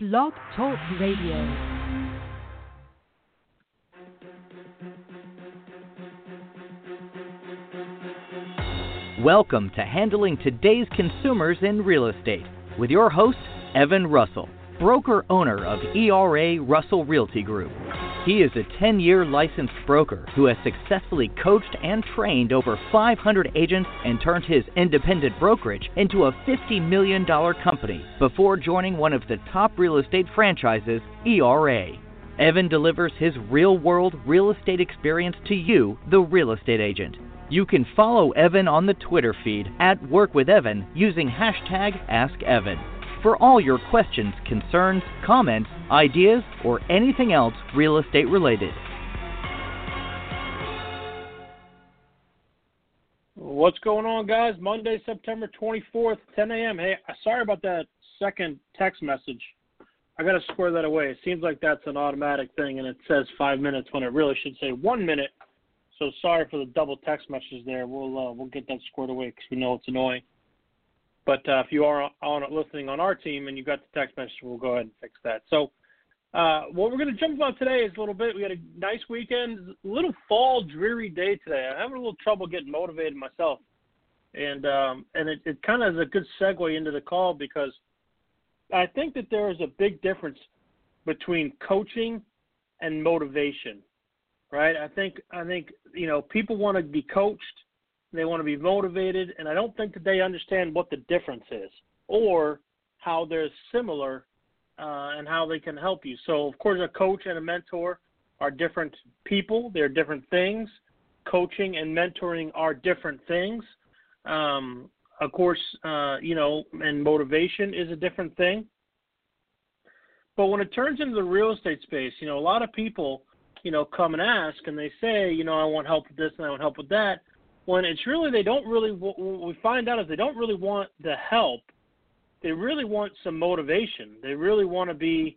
Blog Talk Radio. Welcome to Handling Today's Consumers in Real Estate with your host, Evan Russell, broker owner of ERA Russell Realty Group. He is a 10 year licensed broker who has successfully coached and trained over 500 agents and turned his independent brokerage into a $50 million company before joining one of the top real estate franchises, ERA. Evan delivers his real world real estate experience to you, the real estate agent. You can follow Evan on the Twitter feed at Work with Evan using hashtag AskEvan for all your questions, concerns, comments, ideas, or anything else real estate related. What's going on, guys? Monday, September 24th, 10 a.m. Hey, sorry about that second text message. I got to square that away. It seems like that's an automatic thing, and it says five minutes when it really should say one minute. So sorry for the double text messages there. We'll uh, we'll get that squared away because we know it's annoying. But uh, if you are on listening on our team and you got the text message, we'll go ahead and fix that. So uh, what we're going to jump on today is a little bit. We had a nice weekend, a little fall dreary day today. I'm having a little trouble getting motivated myself, and um, and it, it kind of is a good segue into the call because I think that there is a big difference between coaching and motivation, right? I think I think you know people want to be coached they want to be motivated, and I don't think that they understand what the difference is or how they're similar uh, and how they can help you. So, of course, a coach and a mentor are different people, they're different things. Coaching and mentoring are different things. Um, of course, uh, you know, and motivation is a different thing. But when it turns into the real estate space, you know, a lot of people, you know, come and ask and they say, you know, I want help with this and I want help with that when it's really they don't really what we find out is they don't really want the help. They really want some motivation. They really want to be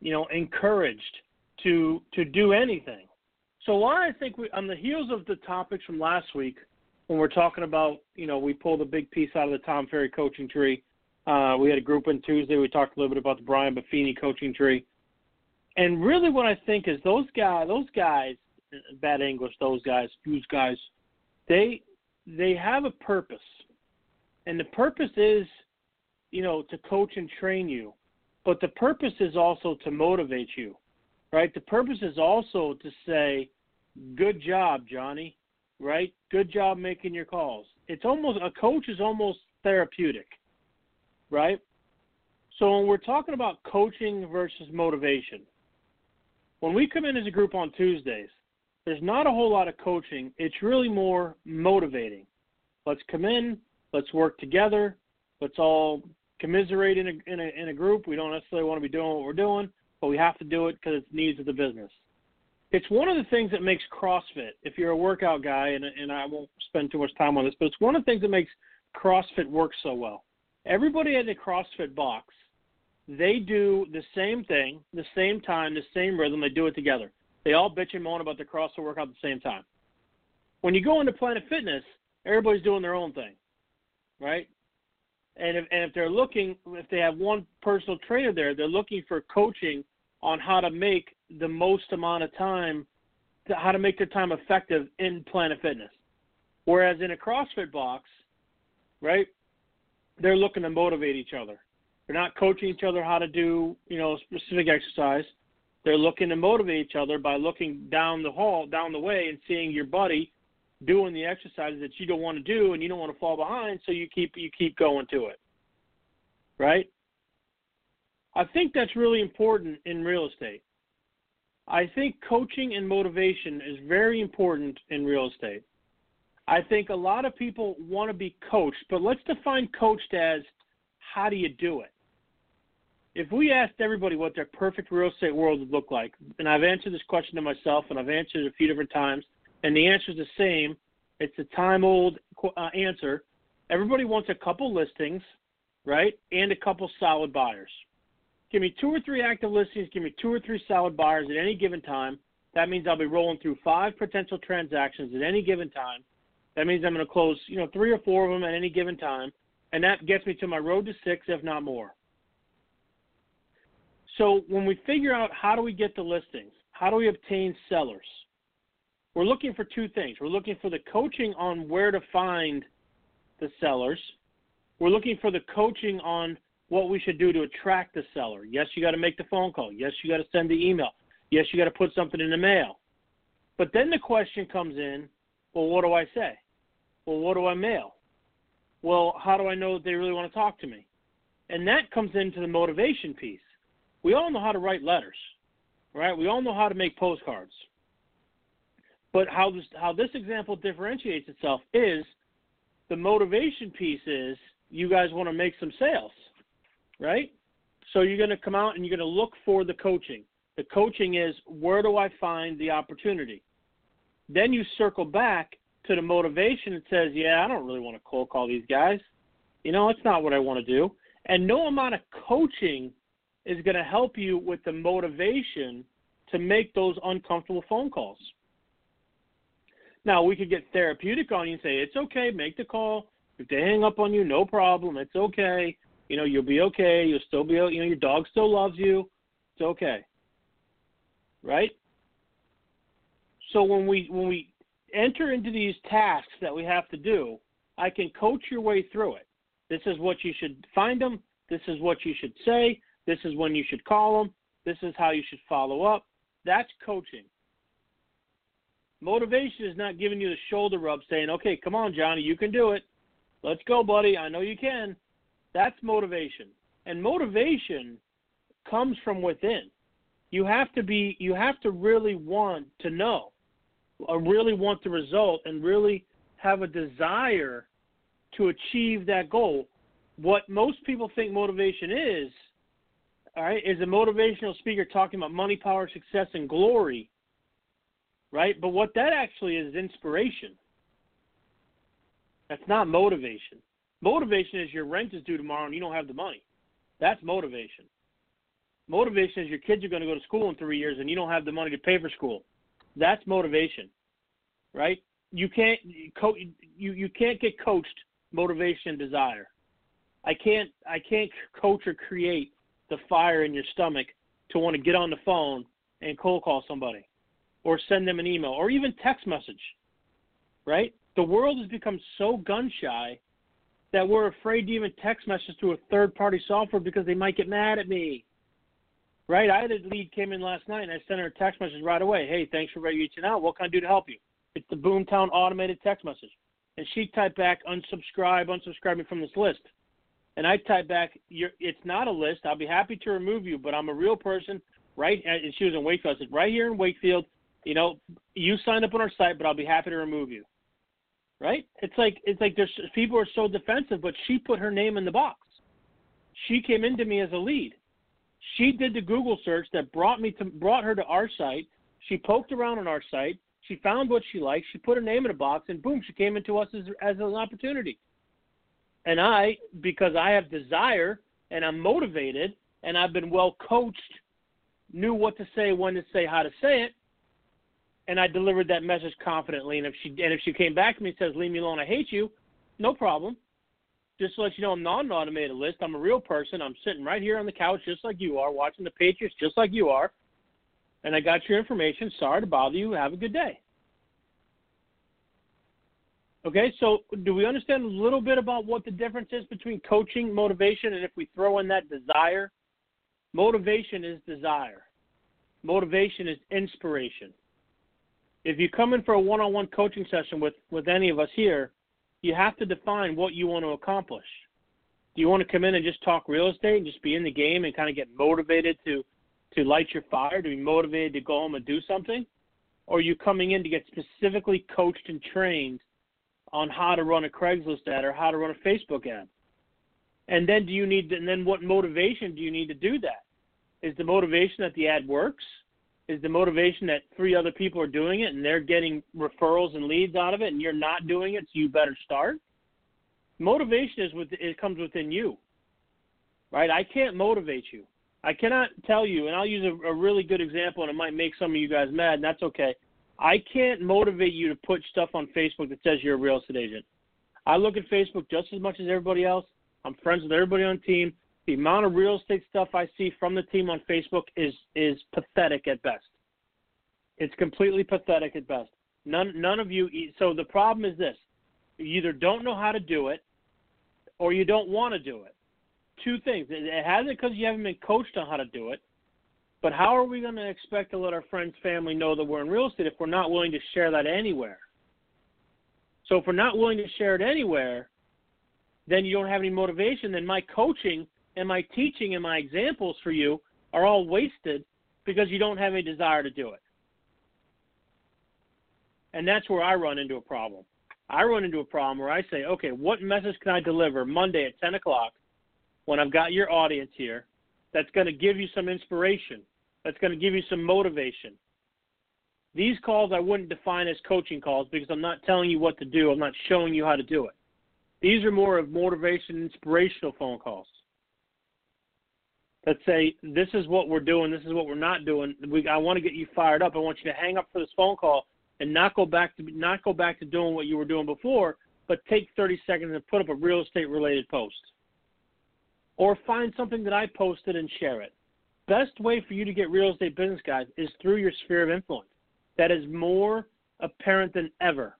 you know encouraged to to do anything. So why i think we on the heels of the topics from last week when we're talking about you know we pulled a big piece out of the tom ferry coaching tree uh, we had a group on tuesday we talked a little bit about the brian buffini coaching tree. And really what i think is those guys those guys bad english those guys those guys they they have a purpose, and the purpose is, you know, to coach and train you, but the purpose is also to motivate you, right? The purpose is also to say, "Good job, Johnny," right? Good job making your calls. It's almost a coach is almost therapeutic, right? So when we're talking about coaching versus motivation, when we come in as a group on Tuesdays, there's not a whole lot of coaching. It's really more motivating. Let's come in, let's work together, let's all commiserate in a, in a, in a group. We don't necessarily want to be doing what we're doing, but we have to do it because it's needs of the business. It's one of the things that makes CrossFit, if you're a workout guy, and, and I won't spend too much time on this, but it's one of the things that makes CrossFit work so well. Everybody at the CrossFit box, they do the same thing, the same time, the same rhythm. They do it together. They all bitch and moan about the CrossFit workout at the same time. When you go into Planet Fitness, everybody's doing their own thing, right? And if and if they're looking, if they have one personal trainer there, they're looking for coaching on how to make the most amount of time, to how to make their time effective in Planet Fitness. Whereas in a CrossFit box, right, they're looking to motivate each other. They're not coaching each other how to do, you know, a specific exercise. They're looking to motivate each other by looking down the hall, down the way, and seeing your buddy doing the exercises that you don't want to do and you don't want to fall behind, so you keep you keep going to it. Right? I think that's really important in real estate. I think coaching and motivation is very important in real estate. I think a lot of people want to be coached, but let's define coached as how do you do it? If we asked everybody what their perfect real estate world would look like, and I've answered this question to myself, and I've answered it a few different times, and the answer is the same. It's a time-old uh, answer. Everybody wants a couple listings, right, and a couple solid buyers. Give me two or three active listings. Give me two or three solid buyers at any given time. That means I'll be rolling through five potential transactions at any given time. That means I'm going to close, you know, three or four of them at any given time, and that gets me to my road to six, if not more. So when we figure out how do we get the listings, how do we obtain sellers, we're looking for two things. We're looking for the coaching on where to find the sellers. We're looking for the coaching on what we should do to attract the seller. Yes, you got to make the phone call. Yes, you got to send the email. Yes, you got to put something in the mail. But then the question comes in well, what do I say? Well, what do I mail? Well, how do I know that they really want to talk to me? And that comes into the motivation piece. We all know how to write letters, right? We all know how to make postcards. But how this how this example differentiates itself is the motivation piece is you guys want to make some sales, right? So you're going to come out and you're going to look for the coaching. The coaching is where do I find the opportunity? Then you circle back to the motivation and says, yeah, I don't really want to cold call these guys. You know, it's not what I want to do. And no amount of coaching is going to help you with the motivation to make those uncomfortable phone calls. Now, we could get therapeutic on you and say, it's okay, make the call. If they hang up on you, no problem. It's okay. You know, you'll be okay. You'll still be, you know, your dog still loves you. It's okay. Right? So when we when we enter into these tasks that we have to do, I can coach your way through it. This is what you should find them. This is what you should say. This is when you should call them. This is how you should follow up. That's coaching. Motivation is not giving you the shoulder rub saying, okay, come on, Johnny, you can do it. Let's go, buddy. I know you can. That's motivation. And motivation comes from within. You have to be you have to really want to know or really want the result and really have a desire to achieve that goal. What most people think motivation is, all right, is a motivational speaker talking about money, power, success, and glory, right? But what that actually is is inspiration. That's not motivation. Motivation is your rent is due tomorrow and you don't have the money. That's motivation. Motivation is your kids are going to go to school in three years and you don't have the money to pay for school. That's motivation, right? You can't you you can't get coached motivation and desire. I can't I can't coach or create the fire in your stomach to want to get on the phone and cold call somebody or send them an email or even text message. Right? The world has become so gun shy that we're afraid to even text message to a third party software because they might get mad at me. Right? I had a lead came in last night and I sent her a text message right away. Hey, thanks for reaching out. What can I do to help you? It's the Boomtown automated text message. And she typed back, unsubscribe, unsubscribe me from this list. And I typed back, it's not a list. I'll be happy to remove you, but I'm a real person, right? And she was in Wakefield. I said, right here in Wakefield, you know, you signed up on our site, but I'll be happy to remove you. Right? It's like it's like there's people are so defensive, but she put her name in the box. She came into me as a lead. She did the Google search that brought me to brought her to our site. She poked around on our site. She found what she liked. She put her name in a box, and boom, she came into us as, as an opportunity. And I, because I have desire and I'm motivated and I've been well coached, knew what to say, when to say, how to say it, and I delivered that message confidently. And if she and if she came back to me and says, "Leave me alone, I hate you," no problem just to let you know, I'm not an automated list. I'm a real person. I'm sitting right here on the couch just like you are, watching the Patriots just like you are. And I got your information. Sorry to bother you. Have a good day. Okay, so do we understand a little bit about what the difference is between coaching, motivation, and if we throw in that desire? Motivation is desire, motivation is inspiration. If you come in for a one on one coaching session with, with any of us here, you have to define what you want to accomplish. Do you want to come in and just talk real estate and just be in the game and kind of get motivated to to light your fire, to be motivated to go home and do something? Or are you coming in to get specifically coached and trained on how to run a Craigslist ad or how to run a Facebook ad? And then do you need to, and then what motivation do you need to do that? Is the motivation that the ad works? is the motivation that three other people are doing it and they're getting referrals and leads out of it and you're not doing it so you better start motivation is with it comes within you right i can't motivate you i cannot tell you and i'll use a, a really good example and it might make some of you guys mad and that's okay i can't motivate you to put stuff on facebook that says you're a real estate agent i look at facebook just as much as everybody else i'm friends with everybody on the team The amount of real estate stuff I see from the team on Facebook is is pathetic at best. It's completely pathetic at best. None none of you. So the problem is this: you either don't know how to do it, or you don't want to do it. Two things. It hasn't because you haven't been coached on how to do it. But how are we going to expect to let our friends, family know that we're in real estate if we're not willing to share that anywhere? So if we're not willing to share it anywhere, then you don't have any motivation. Then my coaching and my teaching and my examples for you are all wasted because you don't have any desire to do it. And that's where I run into a problem. I run into a problem where I say, okay, what message can I deliver Monday at 10 o'clock when I've got your audience here that's going to give you some inspiration, that's going to give you some motivation? These calls I wouldn't define as coaching calls because I'm not telling you what to do, I'm not showing you how to do it. These are more of motivation, inspirational phone calls that say, "This is what we're doing. This is what we're not doing. We, I want to get you fired up. I want you to hang up for this phone call and not go back to not go back to doing what you were doing before, but take 30 seconds and put up a real estate related post, or find something that I posted and share it. Best way for you to get real estate business, guys, is through your sphere of influence. That is more apparent than ever.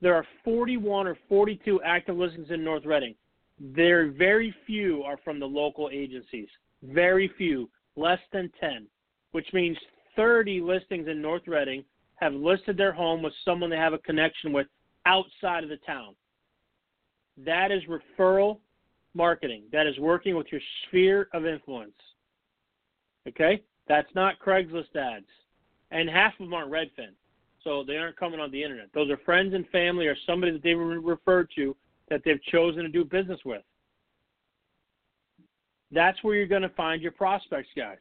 There are 41 or 42 active listings in North Reading. There very few are from the local agencies. Very few, less than 10, which means 30 listings in North Reading have listed their home with someone they have a connection with outside of the town. That is referral marketing. That is working with your sphere of influence. Okay? That's not Craigslist ads. And half of them aren't Redfin so they aren't coming on the internet. Those are friends and family or somebody that they've referred to that they've chosen to do business with. That's where you're going to find your prospects, guys.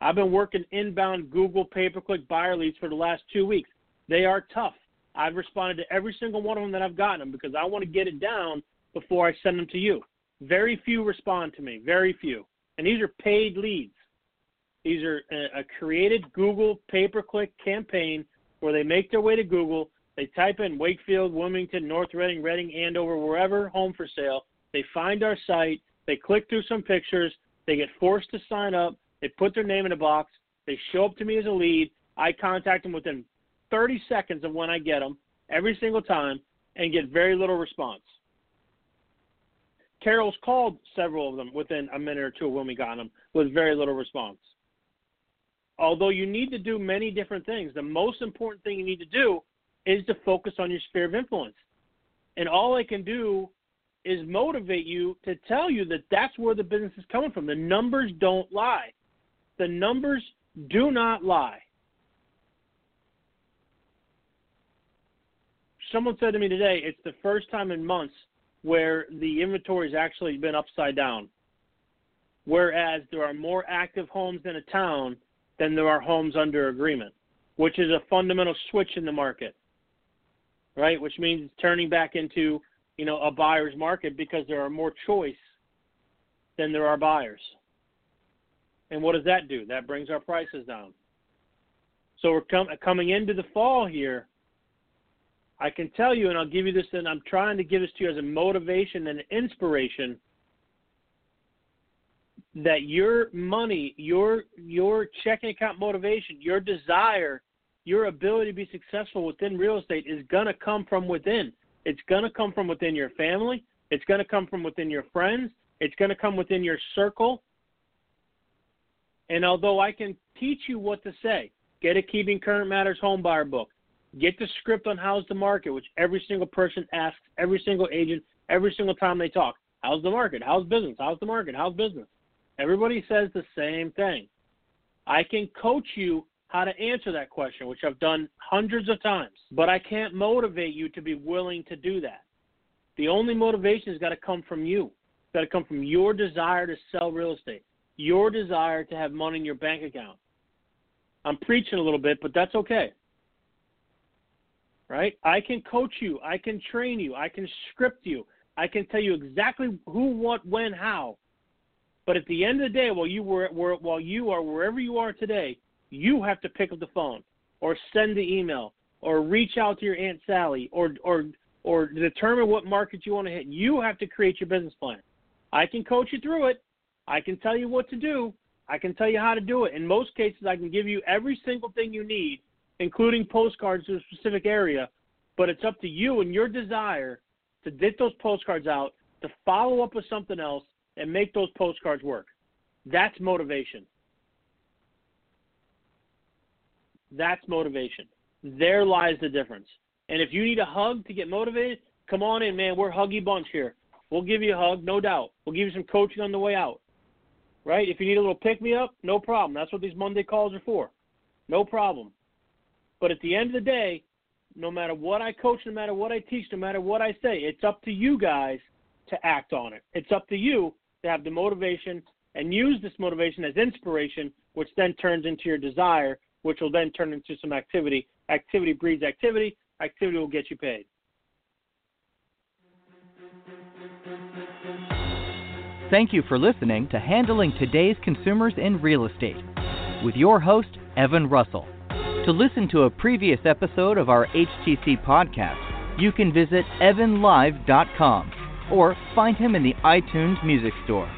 I've been working inbound Google pay per click buyer leads for the last two weeks. They are tough. I've responded to every single one of them that I've gotten them because I want to get it down before I send them to you. Very few respond to me, very few. And these are paid leads. These are a, created Google pay per click campaign where they make their way to Google, they type in Wakefield, Wilmington, North Reading, Reading, Andover, wherever home for sale. They find our site, they click through some pictures, they get forced to sign up, they put their name in a box, they show up to me as a lead. I contact them within 30 seconds of when I get them every single time and get very little response. Carol's called several of them within a minute or two when we got them with very little response although you need to do many different things, the most important thing you need to do is to focus on your sphere of influence. And all I can do is motivate you to tell you that that's where the business is coming from. The numbers don't lie. The numbers do not lie. Someone said to me today, it's the first time in months where the inventory has actually been upside down. Whereas there are more active homes in a town than there are homes under agreement, which is a fundamental switch in the market, right? Which means it's turning back into, you know, a buyer's market because there are more choice than there are buyers. And what does that do? That brings our prices down. So we're com- coming into the fall here. I can tell you, and I'll give you this, and I'm trying to give this to you as a motivation and inspiration – that your money, your your checking account motivation, your desire, your ability to be successful within real estate is to come from within. It's to come from within your family. It's to come from within your friends. It's to come within your circle. And although I can teach you what to say, get a Keeping Current Matters home buyer book, get the script on how's the market, which every single person asks every single agent every single time they talk. How's the market? How's business? How's the market? How's business? Everybody says the same thing. I can coach you how to answer that question, which I've done hundreds of times, but I can't motivate you to be willing to do that. The only motivation has got to come from you. It's got to come from your desire to sell real estate, your desire to have money in your bank account. I'm preaching a little bit, but that's okay. Right? I can coach you, I can train you, I can script you, I can tell you exactly who, what, when, how. But at the end of the day, while you were, were while you are wherever you are today, you have to pick up the phone or send the email or reach out to your aunt Sally or or or determine what market you want to hit. You have to create your business plan. I can coach you through it. I can tell you what to do. I can tell you how to do it. In most cases, I can give you every single thing you need, including postcards to a specific area. But it's up to you and your desire to get those postcards out, to follow up with something else, and make those postcards work. That's motivation. That's motivation. There lies the difference. And if you need a hug to get motivated, come on in, man. We're huggy bunch here. We'll give you a hug, no doubt. We'll give you some coaching on the way out. Right? If you need a little pick me up, no problem. That's what these Monday calls are for. No problem. But at the end of the day, no matter what I coach, no matter what I teach, no matter what I say, it's up to you guys to act on it. It's up to you to have the motivation and use this motivation as inspiration, which then turns into your desire, which will then turn into some activity. Activity breeds activity. Activity will get you paid. Thank you for listening to Handling Today's Consumers in Real Estate with your host, Evan Russell. To listen to a previous episode of our HTC podcast, you can visit evanlive.com or find him in the iTunes Music Store.